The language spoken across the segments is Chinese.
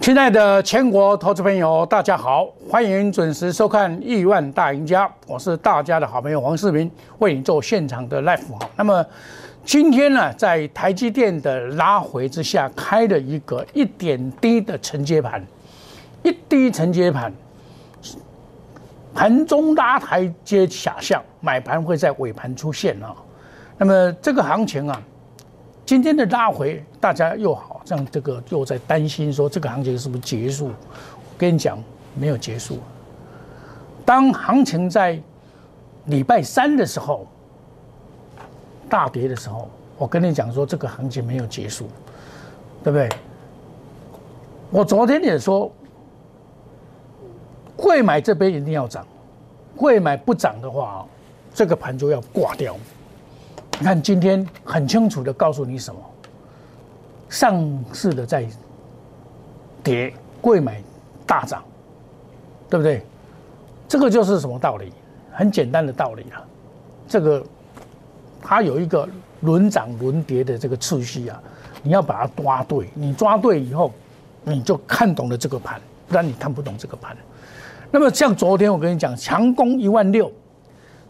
亲爱的全国投资朋友，大家好，欢迎准时收看《亿万大赢家》，我是大家的好朋友黄世明，为你做现场的 live 哈。那么今天呢，在台积电的拉回之下，开了一个一点低的承接盘，一低承接盘，盘中拉台阶下向，买盘会在尾盘出现啊。那么这个行情啊，今天的拉回，大家又好像这个又在担心说这个行情是不是结束？我跟你讲，没有结束。当行情在礼拜三的时候大跌的时候，我跟你讲说这个行情没有结束，对不对？我昨天也说，会买这边一定要涨，会买不涨的话，这个盘就要挂掉。你看今天很清楚的告诉你什么？上市的在跌，贵买大涨，对不对？这个就是什么道理？很简单的道理啊。这个它有一个轮涨轮跌的这个次序啊，你要把它抓对。你抓对以后，你就看懂了这个盘，不然你看不懂这个盘。那么像昨天我跟你讲，强攻一万六，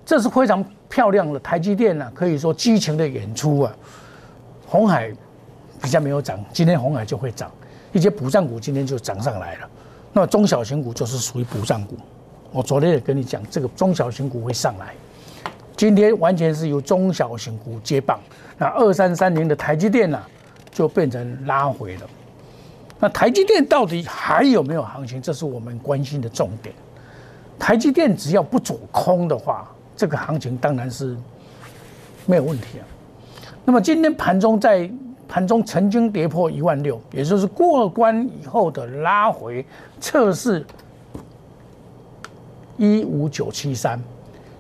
这是非常。漂亮的台积电呢，可以说激情的演出啊。红海比较没有涨，今天红海就会涨，一些补涨股今天就涨上来了。那中小型股就是属于补涨股。我昨天也跟你讲，这个中小型股会上来，今天完全是由中小型股接棒。那二三三零的台积电呢，就变成拉回了。那台积电到底还有没有行情？这是我们关心的重点。台积电只要不走空的话。这个行情当然是没有问题啊。那么今天盘中在盘中曾经跌破一万六，也就是过关以后的拉回测试一五九七三，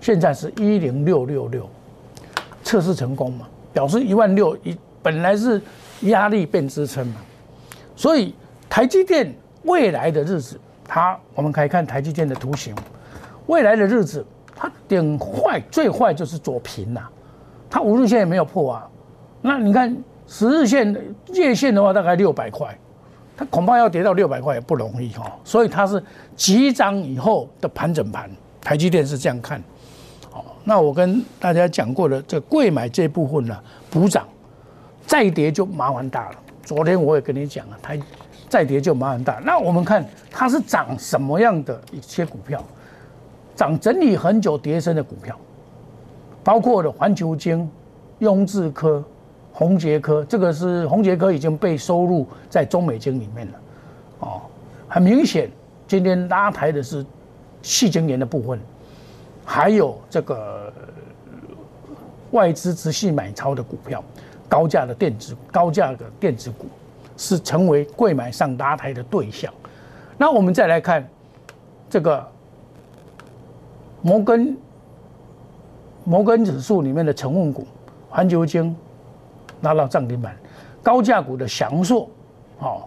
现在是一零六六六，测试成功嘛？表示一万六一本来是压力变支撑嘛。所以台积电未来的日子，它我们可以看台积电的图形，未来的日子。它顶坏最坏就是左平呐，它五日线也没有破啊，那你看十日线月线的话，大概六百块，它恐怕要跌到六百块也不容易哈，所以它是急涨以后的盘整盘，台积电是这样看，好，那我跟大家讲过的这贵买这部分呢，补涨，再跌就麻烦大了。昨天我也跟你讲了，它再跌就麻烦大。那我们看它是涨什么样的一些股票？涨整理很久跌升的股票，包括了环球晶、雍智科、宏杰科，这个是宏杰科已经被收入在中美金里面了。哦，很明显，今天拉抬的是细晶圆的部分，还有这个外资直系买超的股票，高价的电子、高价的电子股是成为贵买上拉抬的对象。那我们再来看这个。摩根摩根指数里面的成分股，环球晶拉到涨停板，高价股的翔硕，哦，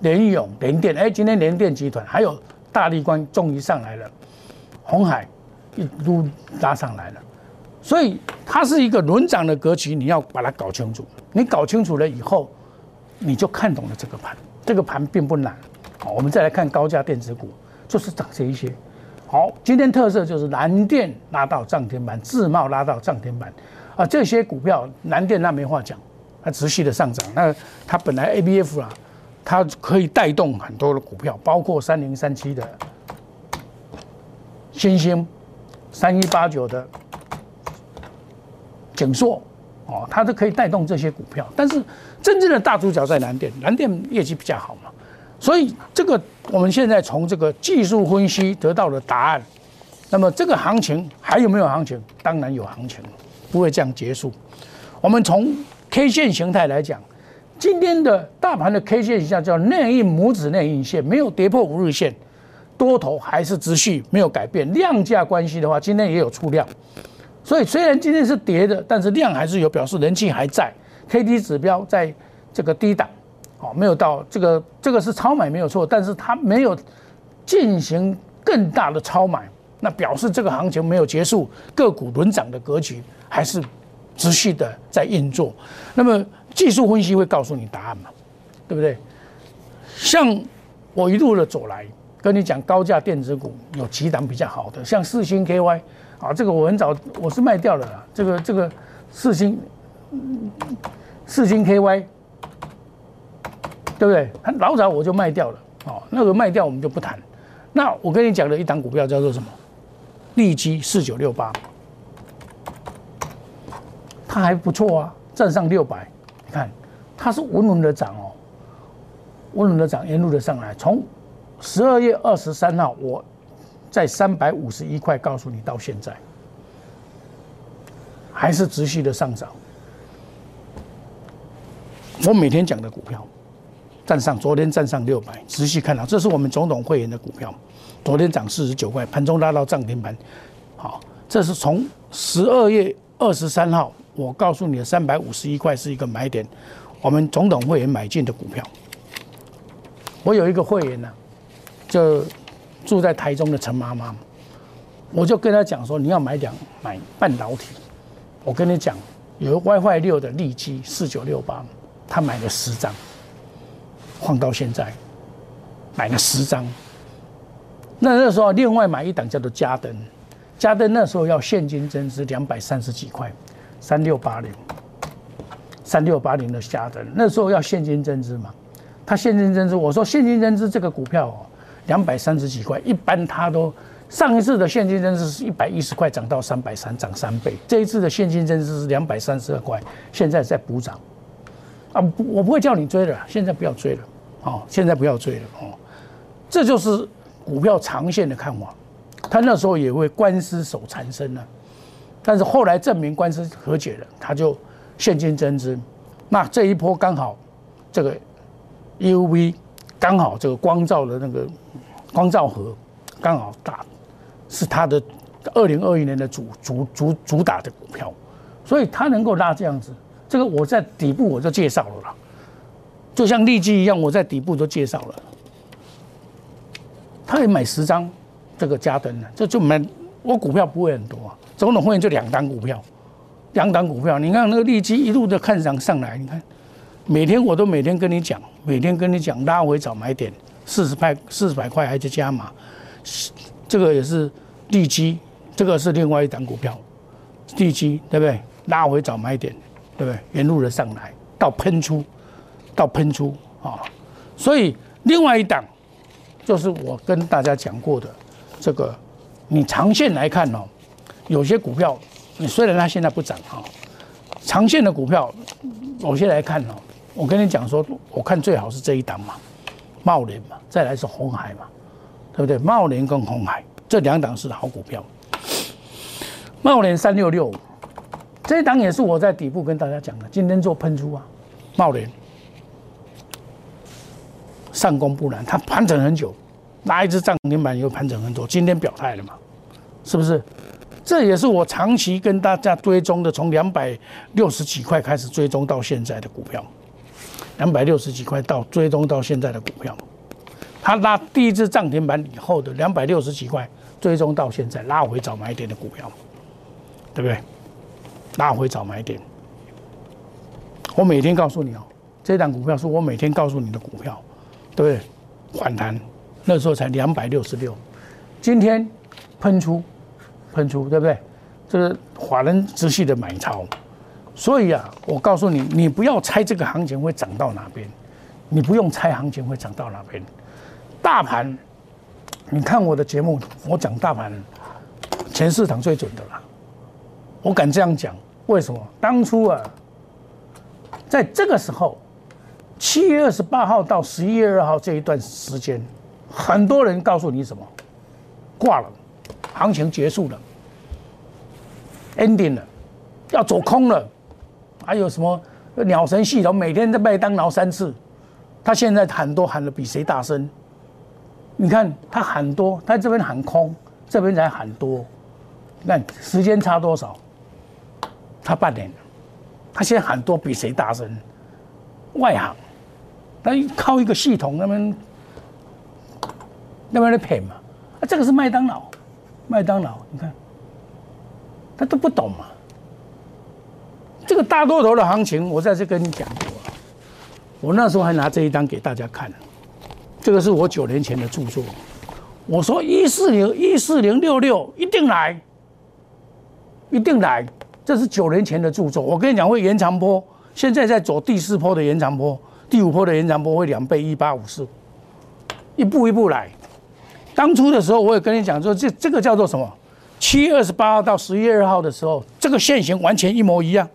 联永、联电，哎，今天联电集团还有大力光终于上来了，红海一路拉上来了，所以它是一个轮涨的格局，你要把它搞清楚。你搞清楚了以后，你就看懂了这个盘，这个盘并不难。好，我们再来看高价电子股，就是涨这一些。好，今天特色就是蓝电拉到涨停板，自贸拉到涨停板，啊，这些股票蓝电那没话讲，它持续的上涨，那它本来 A B F 啊，它可以带动很多的股票，包括三零三七的新兴，三一八九的景硕，哦，它都可以带动这些股票，但是真正的大主角在蓝电，蓝电业绩比较好嘛。所以这个我们现在从这个技术分析得到了答案，那么这个行情还有没有行情？当然有行情，不会这样结束。我们从 K 线形态来讲，今天的大盘的 K 线形态叫内印拇指内印线，没有跌破五日线，多头还是持续没有改变。量价关系的话，今天也有出量，所以虽然今天是跌的，但是量还是有，表示人气还在。K D 指标在这个低档。哦，没有到这个，这个是超买没有错，但是它没有进行更大的超买，那表示这个行情没有结束，个股轮涨的格局还是持续的在运作。那么技术分析会告诉你答案嘛？对不对？像我一路的走来，跟你讲高价电子股有几档比较好的，像四星 KY 啊，这个我很早我是卖掉了啦，这个这个四星四星 KY，对不对？老早我就卖掉了，哦，那个卖掉我们就不谈。那我跟你讲的一档股票叫做什么？利基四九六八，它还不错啊，站上六百，你看它是稳稳的涨哦。稳稳的涨，沿路的上来。从十二月二十三号，我在三百五十一块告诉你，到现在还是持续的上涨。我每天讲的股票，站上，昨天站上六百，仔细看到，这是我们总统会员的股票，昨天涨四十九块，盘中拉到涨停板。好，这是从十二月二十三号，我告诉你的三百五十一块是一个买点，我们总统会员买进的股票。我有一个会员呢，就住在台中的陈妈妈，我就跟他讲说，你要买两买半导体，我跟你讲，有 WiFi 六的利基四九六八，他买了十张，放到现在，买了十张。那那时候另外买一档叫做嘉登，嘉登那时候要现金增值两百三十几块，三六八零，三六八零的嘉登，那时候要现金增资嘛。他现金增资，我说现金增资这个股票哦，两百三十几块，一般他都上一次的现金增资是一百一十块，涨到三百三，涨三倍。这一次的现金增资是两百三十二块，现在在补涨。啊，我不会叫你追了，现在不要追了，哦，现在不要追了哦。这就是股票长线的看法。他那时候也会官司手缠身呢，但是后来证明官司和解了，他就现金增资。那这一波刚好这个。UV 刚好这个光照的那个光照盒刚好打，是它的二零二一年的主主主主打的股票，所以它能够拉这样子，这个我在底部我就介绍了啦，就像利基一样，我在底部都介绍了，他也买十张这个加登的，这就买我股票不会很多啊，总统会员就两档股票，两档股票，你看那个利基一路的看涨上来，你看。每天我都每天跟你讲，每天跟你讲拉回早买点，四十块四十百块还是加码，这个也是利基，这个是另外一档股票，利基对不对？拉回早买点，对不对？沿路的上来到喷出，到喷出啊！所以另外一档就是我跟大家讲过的这个，你长线来看哦，有些股票你虽然它现在不涨哈，长线的股票有些来看哦。我跟你讲说，我看最好是这一档嘛，茂联嘛，再来是红海嘛，对不对？茂联跟红海这两档是好股票。茂联三六六五，这一档也是我在底部跟大家讲的，今天做喷出啊，茂联上攻不难，它盘整很久，拉一只涨停板又盘整很多，今天表态了嘛，是不是？这也是我长期跟大家追踪的，从两百六十几块开始追踪到现在的股票。两百六十几块到追踪到现在的股票，它拉第一次涨停板以后的两百六十几块追踪到现在拉回早买点的股票，对不对？拉回早买点，我每天告诉你哦，这档股票是我每天告诉你的股票，对不对？反弹那时候才两百六十六，今天喷出喷出，对不对？这是华人直系的买超。所以啊，我告诉你，你不要猜这个行情会涨到哪边，你不用猜行情会涨到哪边。大盘，你看我的节目，我讲大盘，全市场最准的啦。我敢这样讲，为什么？当初啊，在这个时候，七月二十八号到十一月二号这一段时间，很多人告诉你什么？挂了，行情结束了，ending 了，要走空了。还有什么鸟神系统每天在麦当劳三次，他现在喊多喊的比谁大声？你看他喊多，他这边喊空，这边才喊多，看时间差多少？他半年，他现在喊多比谁大声？外行，他靠一个系统那边那边的骗嘛？啊，这个是麦当劳，麦当劳，你看他都不懂嘛？这个大多头的行情，我在这跟你讲过，我那时候还拿这一张给大家看，这个是我九年前的著作。我说一四零一四零六六一定来，一定来。这是九年前的著作。我跟你讲，会延长波，现在在走第四波的延长波，第五波的延长波会两倍一八五四，一步一步来。当初的时候，我也跟你讲说，这这个叫做什么？七月二十八号到十一月二号的时候，这个线型完全一模一样，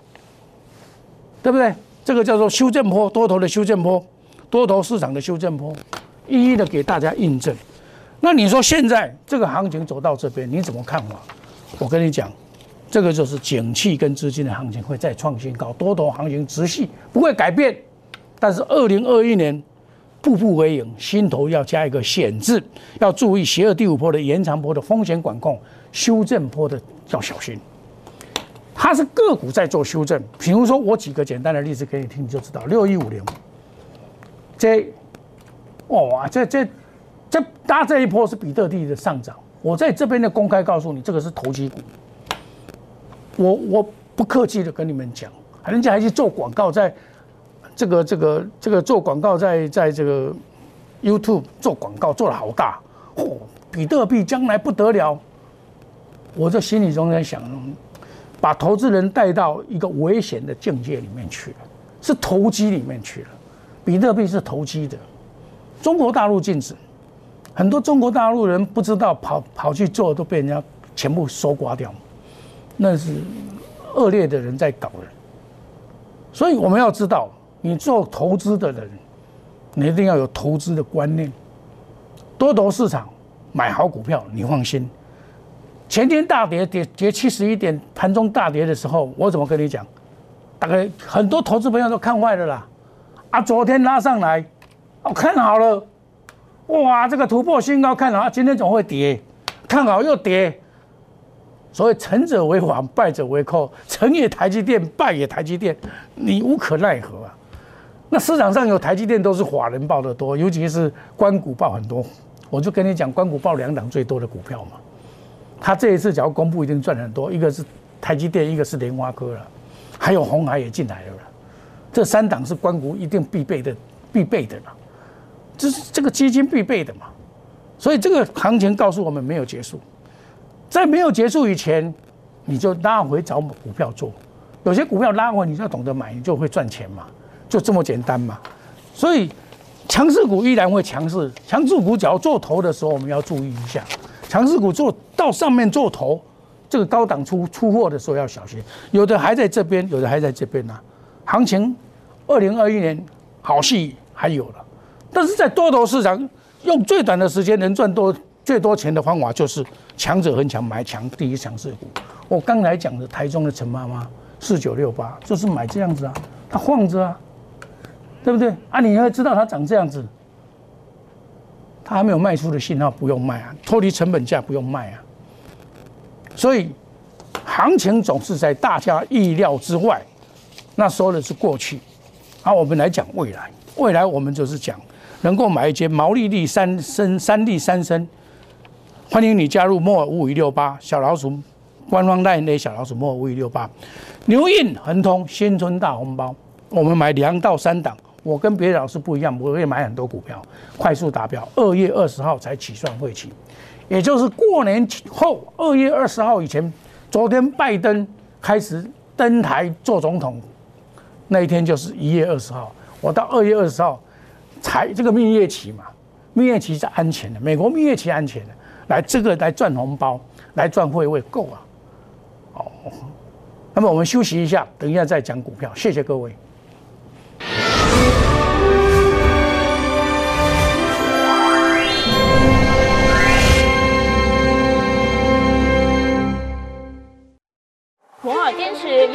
对不对？这个叫做修正波，多头的修正波，多头市场的修正波，一一的给大家印证。那你说现在这个行情走到这边，你怎么看法？我跟你讲，这个就是景气跟资金的行情会再创新高，多头行情直系不会改变，但是二零二一年。步步为营，心头要加一个险字，要注意邪恶第五波的延长波的风险管控，修正波的要小心。它是个股在做修正，比如说我举个简单的例子给你听，你就知道六一五零，这哇，这这这搭这一波是比特币的上涨，我在这边的公开告诉你，这个是投机股。我我不客气的跟你们讲，人家还去做广告在。这个这个这个做广告，在在这个 YouTube 做广告做的好大，嚯！比特币将来不得了。我在心里中在想，把投资人带到一个危险的境界里面去了，是投机里面去了。比特币是投机的，中国大陆禁止，很多中国大陆人不知道跑跑去做，都被人家全部收刮掉，那是恶劣的人在搞人。所以我们要知道。你做投资的人，你一定要有投资的观念。多头市场买好股票，你放心。前天大跌跌跌七十一点，盘中大跌的时候，我怎么跟你讲？大概很多投资朋友都看坏了啦。啊，昨天拉上来，哦看好了，哇，这个突破新高，看好，今天总会跌，看好又跌。所谓成者为王，败者为寇，成也台积电，败也台积电，你无可奈何啊。那市场上有台积电都是法人报的多，尤其是关股报很多。我就跟你讲，关股报两档最多的股票嘛。他这一次只要公布，一定赚很多。一个是台积电，一个是莲花科了，还有红海也进来了。这三档是关股一定必备的、必备的嘛，这是这个基金必备的嘛。所以这个行情告诉我们没有结束，在没有结束以前，你就拉回找股票做。有些股票拉回，你就要懂得买，你就会赚钱嘛。就这么简单嘛，所以强势股依然会强势。强势股只要做头的时候，我们要注意一下。强势股做到上面做头，这个高档出出货的时候要小心。有的还在这边，有的还在这边呢。行情二零二一年好戏还有了，但是在多头市场，用最短的时间能赚多最多钱的方法，就是强者恒强，买强第一强势股。我刚才讲的台中的陈妈妈四九六八，就是买这样子啊，它晃着啊。对不对啊？你要知道它长这样子，它还没有卖出的信号，不用卖啊，脱离成本价不用卖啊。所以，行情总是在大家意料之外。那说的是过去，好，我们来讲未来。未来我们就是讲能够买一间毛利率三升、三利三升。欢迎你加入摩尔五五一六八小老鼠官方代理小老鼠摩尔五五一六八，牛印恒通新春大红包，我们买两到三档。我跟别的老师不一样，我会买很多股票，快速达标。二月二十号才起算会期，也就是过年后二月二十号以前。昨天拜登开始登台做总统那一天就是一月二十号，我到二月二十号才这个蜜月期嘛，蜜月期是安全的，美国蜜月期安全的，来这个来赚红包，来赚会位够啊。哦，那么我们休息一下，等一下再讲股票，谢谢各位。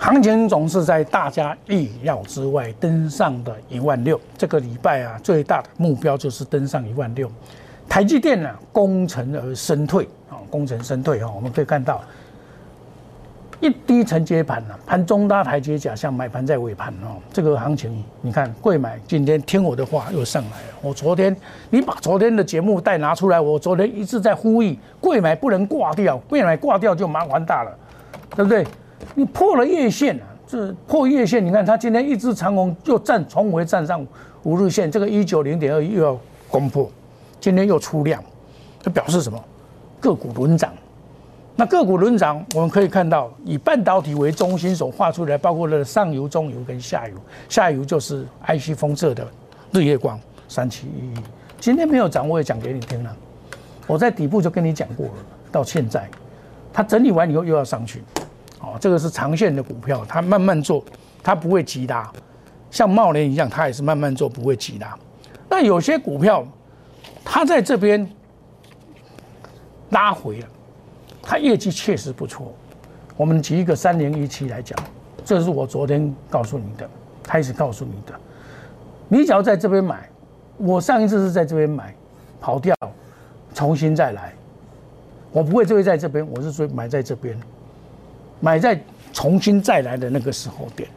行情总是在大家意料之外登上的一万六。这个礼拜啊，最大的目标就是登上一万六。台积电呢，功成而身退啊，功成身退啊。我们可以看到一低承接盘呢，盘中拉台阶假象，买盘在尾盘哦。这个行情，你看贵买今天听我的话又上来了。我昨天你把昨天的节目带拿出来，我昨天一直在呼吁贵买不能挂掉，贵买挂掉就麻烦大了，对不对？你破了月线啊，这破月线，你看它今天一只长虹又站重回站上五日线，这个一九零点二又要攻破，今天又出量，这表示什么？个股轮涨。那个股轮涨，我们可以看到以半导体为中心所画出来，包括了上游、中游跟下游。下游就是 IC 封测的日月光三七一一，今天没有涨，我也讲给你听了。我在底部就跟你讲过了，到现在它整理完以后又要上去。哦，这个是长线的股票，它慢慢做，它不会急拉，像茂联一样，它也是慢慢做，不会急拉。那有些股票，它在这边拉回了，它业绩确实不错。我们举一个三零一七来讲，这是我昨天告诉你的，开始告诉你的。你只要在这边买，我上一次是在这边买，跑掉，重新再来，我不会就会在这边，我是说买在这边。买在重新再来的那个时候点，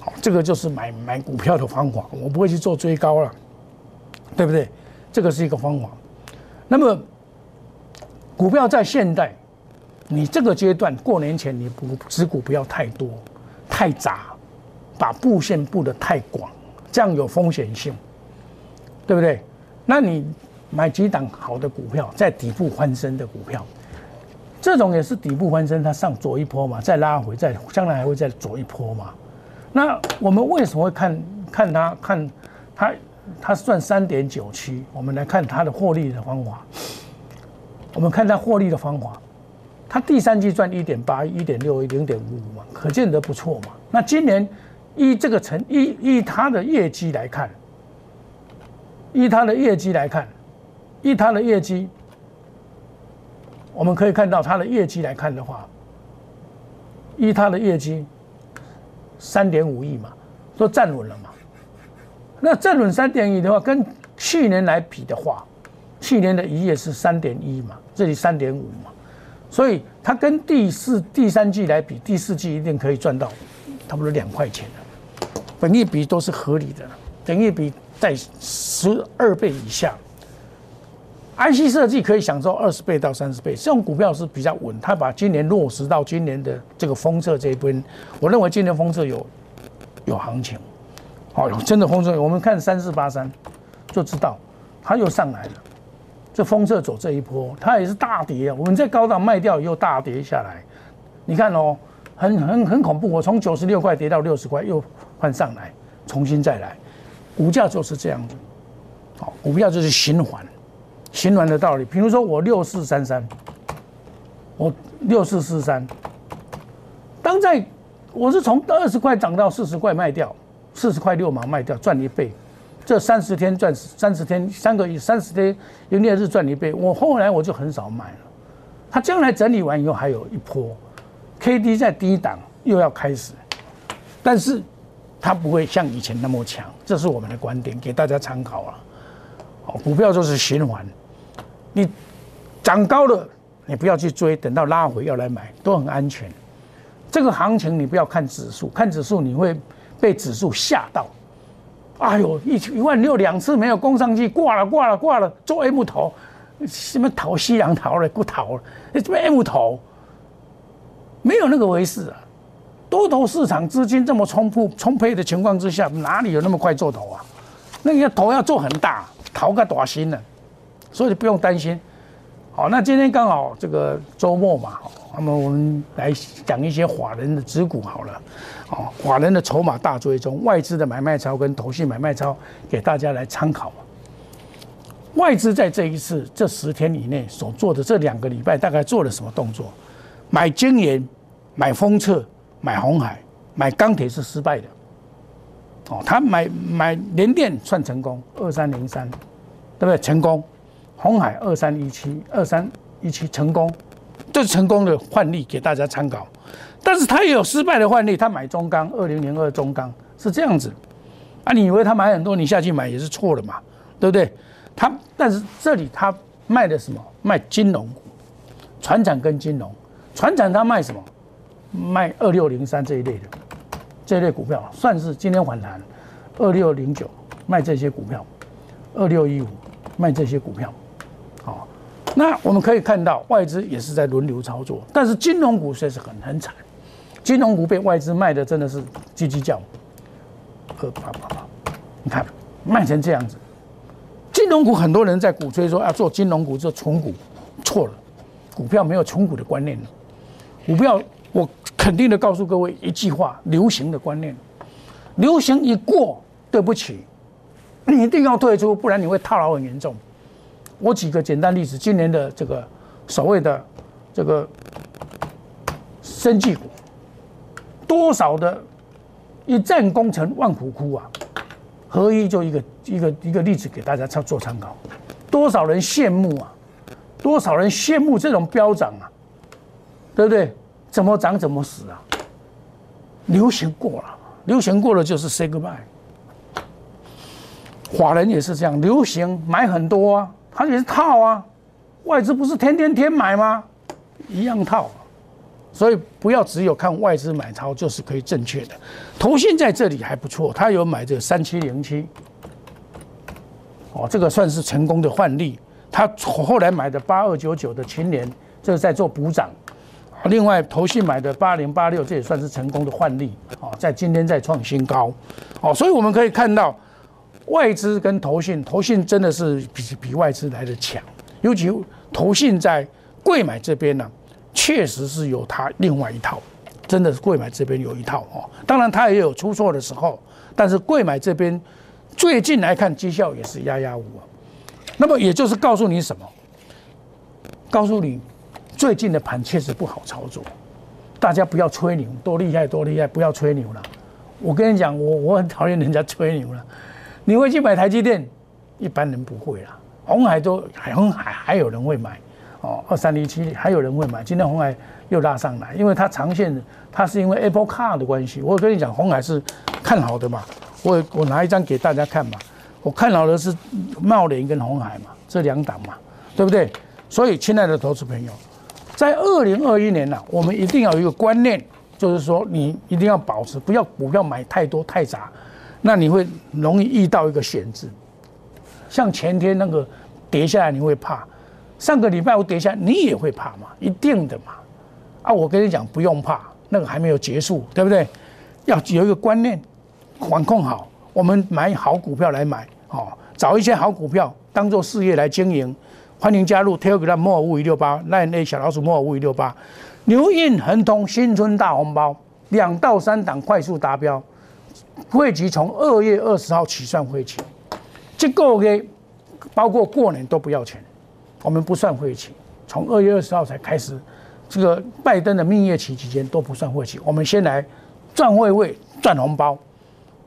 好，这个就是买买股票的方法。我不会去做追高了，对不对？这个是一个方法。那么，股票在现代，你这个阶段过年前你不持股不要太多、太杂，把布线布的太广，这样有风险性，对不对？那你买几档好的股票，在底部翻身的股票。这种也是底部翻身，它上左一波嘛，再拉回，再将来还会再左一波嘛。那我们为什么会看看它看它它赚三点九七？我们来看它的获利的方法。我们看它获利的方法，它第三季赚一点八、一点六、零点五五嘛，可见得不错嘛。那今年依这个成依依它的业绩来看，依它的业绩来看，依它的业绩。我们可以看到它的业绩来看的话，依它的业绩，三点五亿嘛，都站稳了嘛。那站稳三点一的话，跟去年来比的话，去年的一月是三点一嘛，这里三点五嘛，所以它跟第四、第三季来比，第四季一定可以赚到差不多两块钱的，本益比都是合理的，本益比在十二倍以下。IC 设计可以享受二十倍到三十倍，这种股票是比较稳。它把今年落实到今年的这个封测这一边，我认为今年封测有有行情，哦，真的封测。我们看三四八三就知道，它又上来了。这封测走这一波，它也是大跌啊。我们在高档卖掉又大跌下来，你看哦，很很很恐怖。我从九十六块跌到六十块，又换上来，重新再来，股价就是这样子。好，股票就是循环。循环的道理，比如说我六四三三，我六四四三，当在我是从二十块涨到四十块卖掉，四十块六毛卖掉赚一倍，这三十天赚三十天三个月三十天营业日赚一倍，我后来我就很少卖了，它将来整理完以后还有一波，K D 在低档又要开始，但是它不会像以前那么强，这是我们的观点，给大家参考了。好，股票就是循环。你涨高了，你不要去追，等到拉回要来买，都很安全。这个行情你不要看指数，看指数你会被指数吓到。哎呦，一一万六两次没有攻上去，挂了挂了挂了，做 M 头，什么逃西洋逃了不逃了？什么 M 头？没有那个回事啊！多头市场资金这么充沛充沛的情况之下，哪里有那么快做头啊？那个头要做很大，逃个短心呢？所以不用担心。好，那今天刚好这个周末嘛，那么我们来讲一些法人的指股好了。哦，法人的筹码大追踪，外资的买卖超跟投信买卖超，给大家来参考。外资在这一次这十天以内所做的这两个礼拜，大概做了什么动作？买晶圆、买封测、买红海、买钢铁是失败的。哦，他买买联电算成功，二三零三，对不对？成功。红海二三一七，二三一七成功，这是成功的范例，给大家参考。但是他也有失败的范例，他买中钢二零零二中钢是这样子。啊，你以为他买很多，你下去买也是错的嘛，对不对？他但是这里他卖的什么？卖金融股，船产跟金融。船产他卖什么？卖二六零三这一类的。这类股票算是今天反弹，二六零九卖这些股票，二六一五卖这些股票，那我们可以看到外资也是在轮流操作，但是金融股确实很很惨，金融股被外资卖的真的是叽叽叫，呃啪啪啪，你看卖成这样子，金融股很多人在鼓吹说要做金融股做纯股，错了，股票没有纯股的观念股票我。肯定的告诉各位一句话：流行的观念，流行一过，对不起，你一定要退出，不然你会套牢很严重。我举个简单例子，今年的这个所谓的这个生技股，多少的一战功成万骨枯啊！合一就一个一个一个例子给大家做做参考，多少人羡慕啊，多少人羡慕这种飙涨啊，对不对？怎么涨怎么死啊！流行过了，流行过了就是 say goodbye。华人也是这样，流行买很多啊，他也是套啊。外资不是天天天买吗？一样套。所以不要只有看外资买超就是可以正确的。投信在这里还不错，他有买这三七零七，哦，这个算是成功的换例。他后来买的八二九九的秦联，这是在做补涨。另外，投信买的八零八六，这也算是成功的换例啊，在今天在创新高，哦，所以我们可以看到，外资跟投信，投信真的是比比外资来的强，尤其投信在贵买这边呢，确实是有它另外一套，真的是贵买这边有一套哦，当然它也有出错的时候，但是贵买这边最近来看绩效也是压压五，那么也就是告诉你什么？告诉你。最近的盘确实不好操作，大家不要吹牛，多厉害多厉害，不要吹牛了。我跟你讲，我我很讨厌人家吹牛了。你会去买台积电？一般人不会啦。红海都海红海还有人会买哦，二三零七还有人会买。今天红海又拉上来，因为它长线它是因为 Apple Car 的关系。我跟你讲，红海是看好的嘛。我我拿一张给大家看嘛。我看好的是茂联跟红海嘛，这两档嘛，对不对？所以，亲爱的投资朋友。在二零二一年呢，我们一定要有一个观念，就是说你一定要保持，不要股票买太多太杂，那你会容易遇到一个险字。像前天那个跌下来，你会怕；上个礼拜我跌下，你也会怕嘛，一定的嘛。啊，我跟你讲，不用怕，那个还没有结束，对不对？要有一个观念，管控好，我们买好股票来买，哦，找一些好股票当做事业来经营。欢迎加入 Telegram 摩尔五一六八，Line A 小老鼠摩尔五一六八，牛印恒通新春大红包，两到三档快速达标，会期从二月二十号起算会期，这个月包括过年都不要钱，我们不算会期，从二月二十号才开始，这个拜登的蜜月期期间都不算会期，我们先来赚会位赚红包，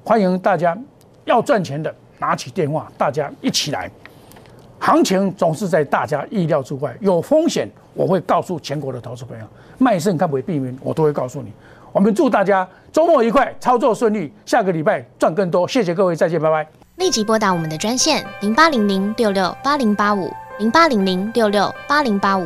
欢迎大家要赚钱的拿起电话，大家一起来。行情总是在大家意料之外，有风险，我会告诉全国的投资朋友，卖肾看不会避免，我都会告诉你。我们祝大家周末愉快，操作顺利，下个礼拜赚更多。谢谢各位，再见，拜拜。立即拨打我们的专线零八零零六六八零八五零八零零六六八零八五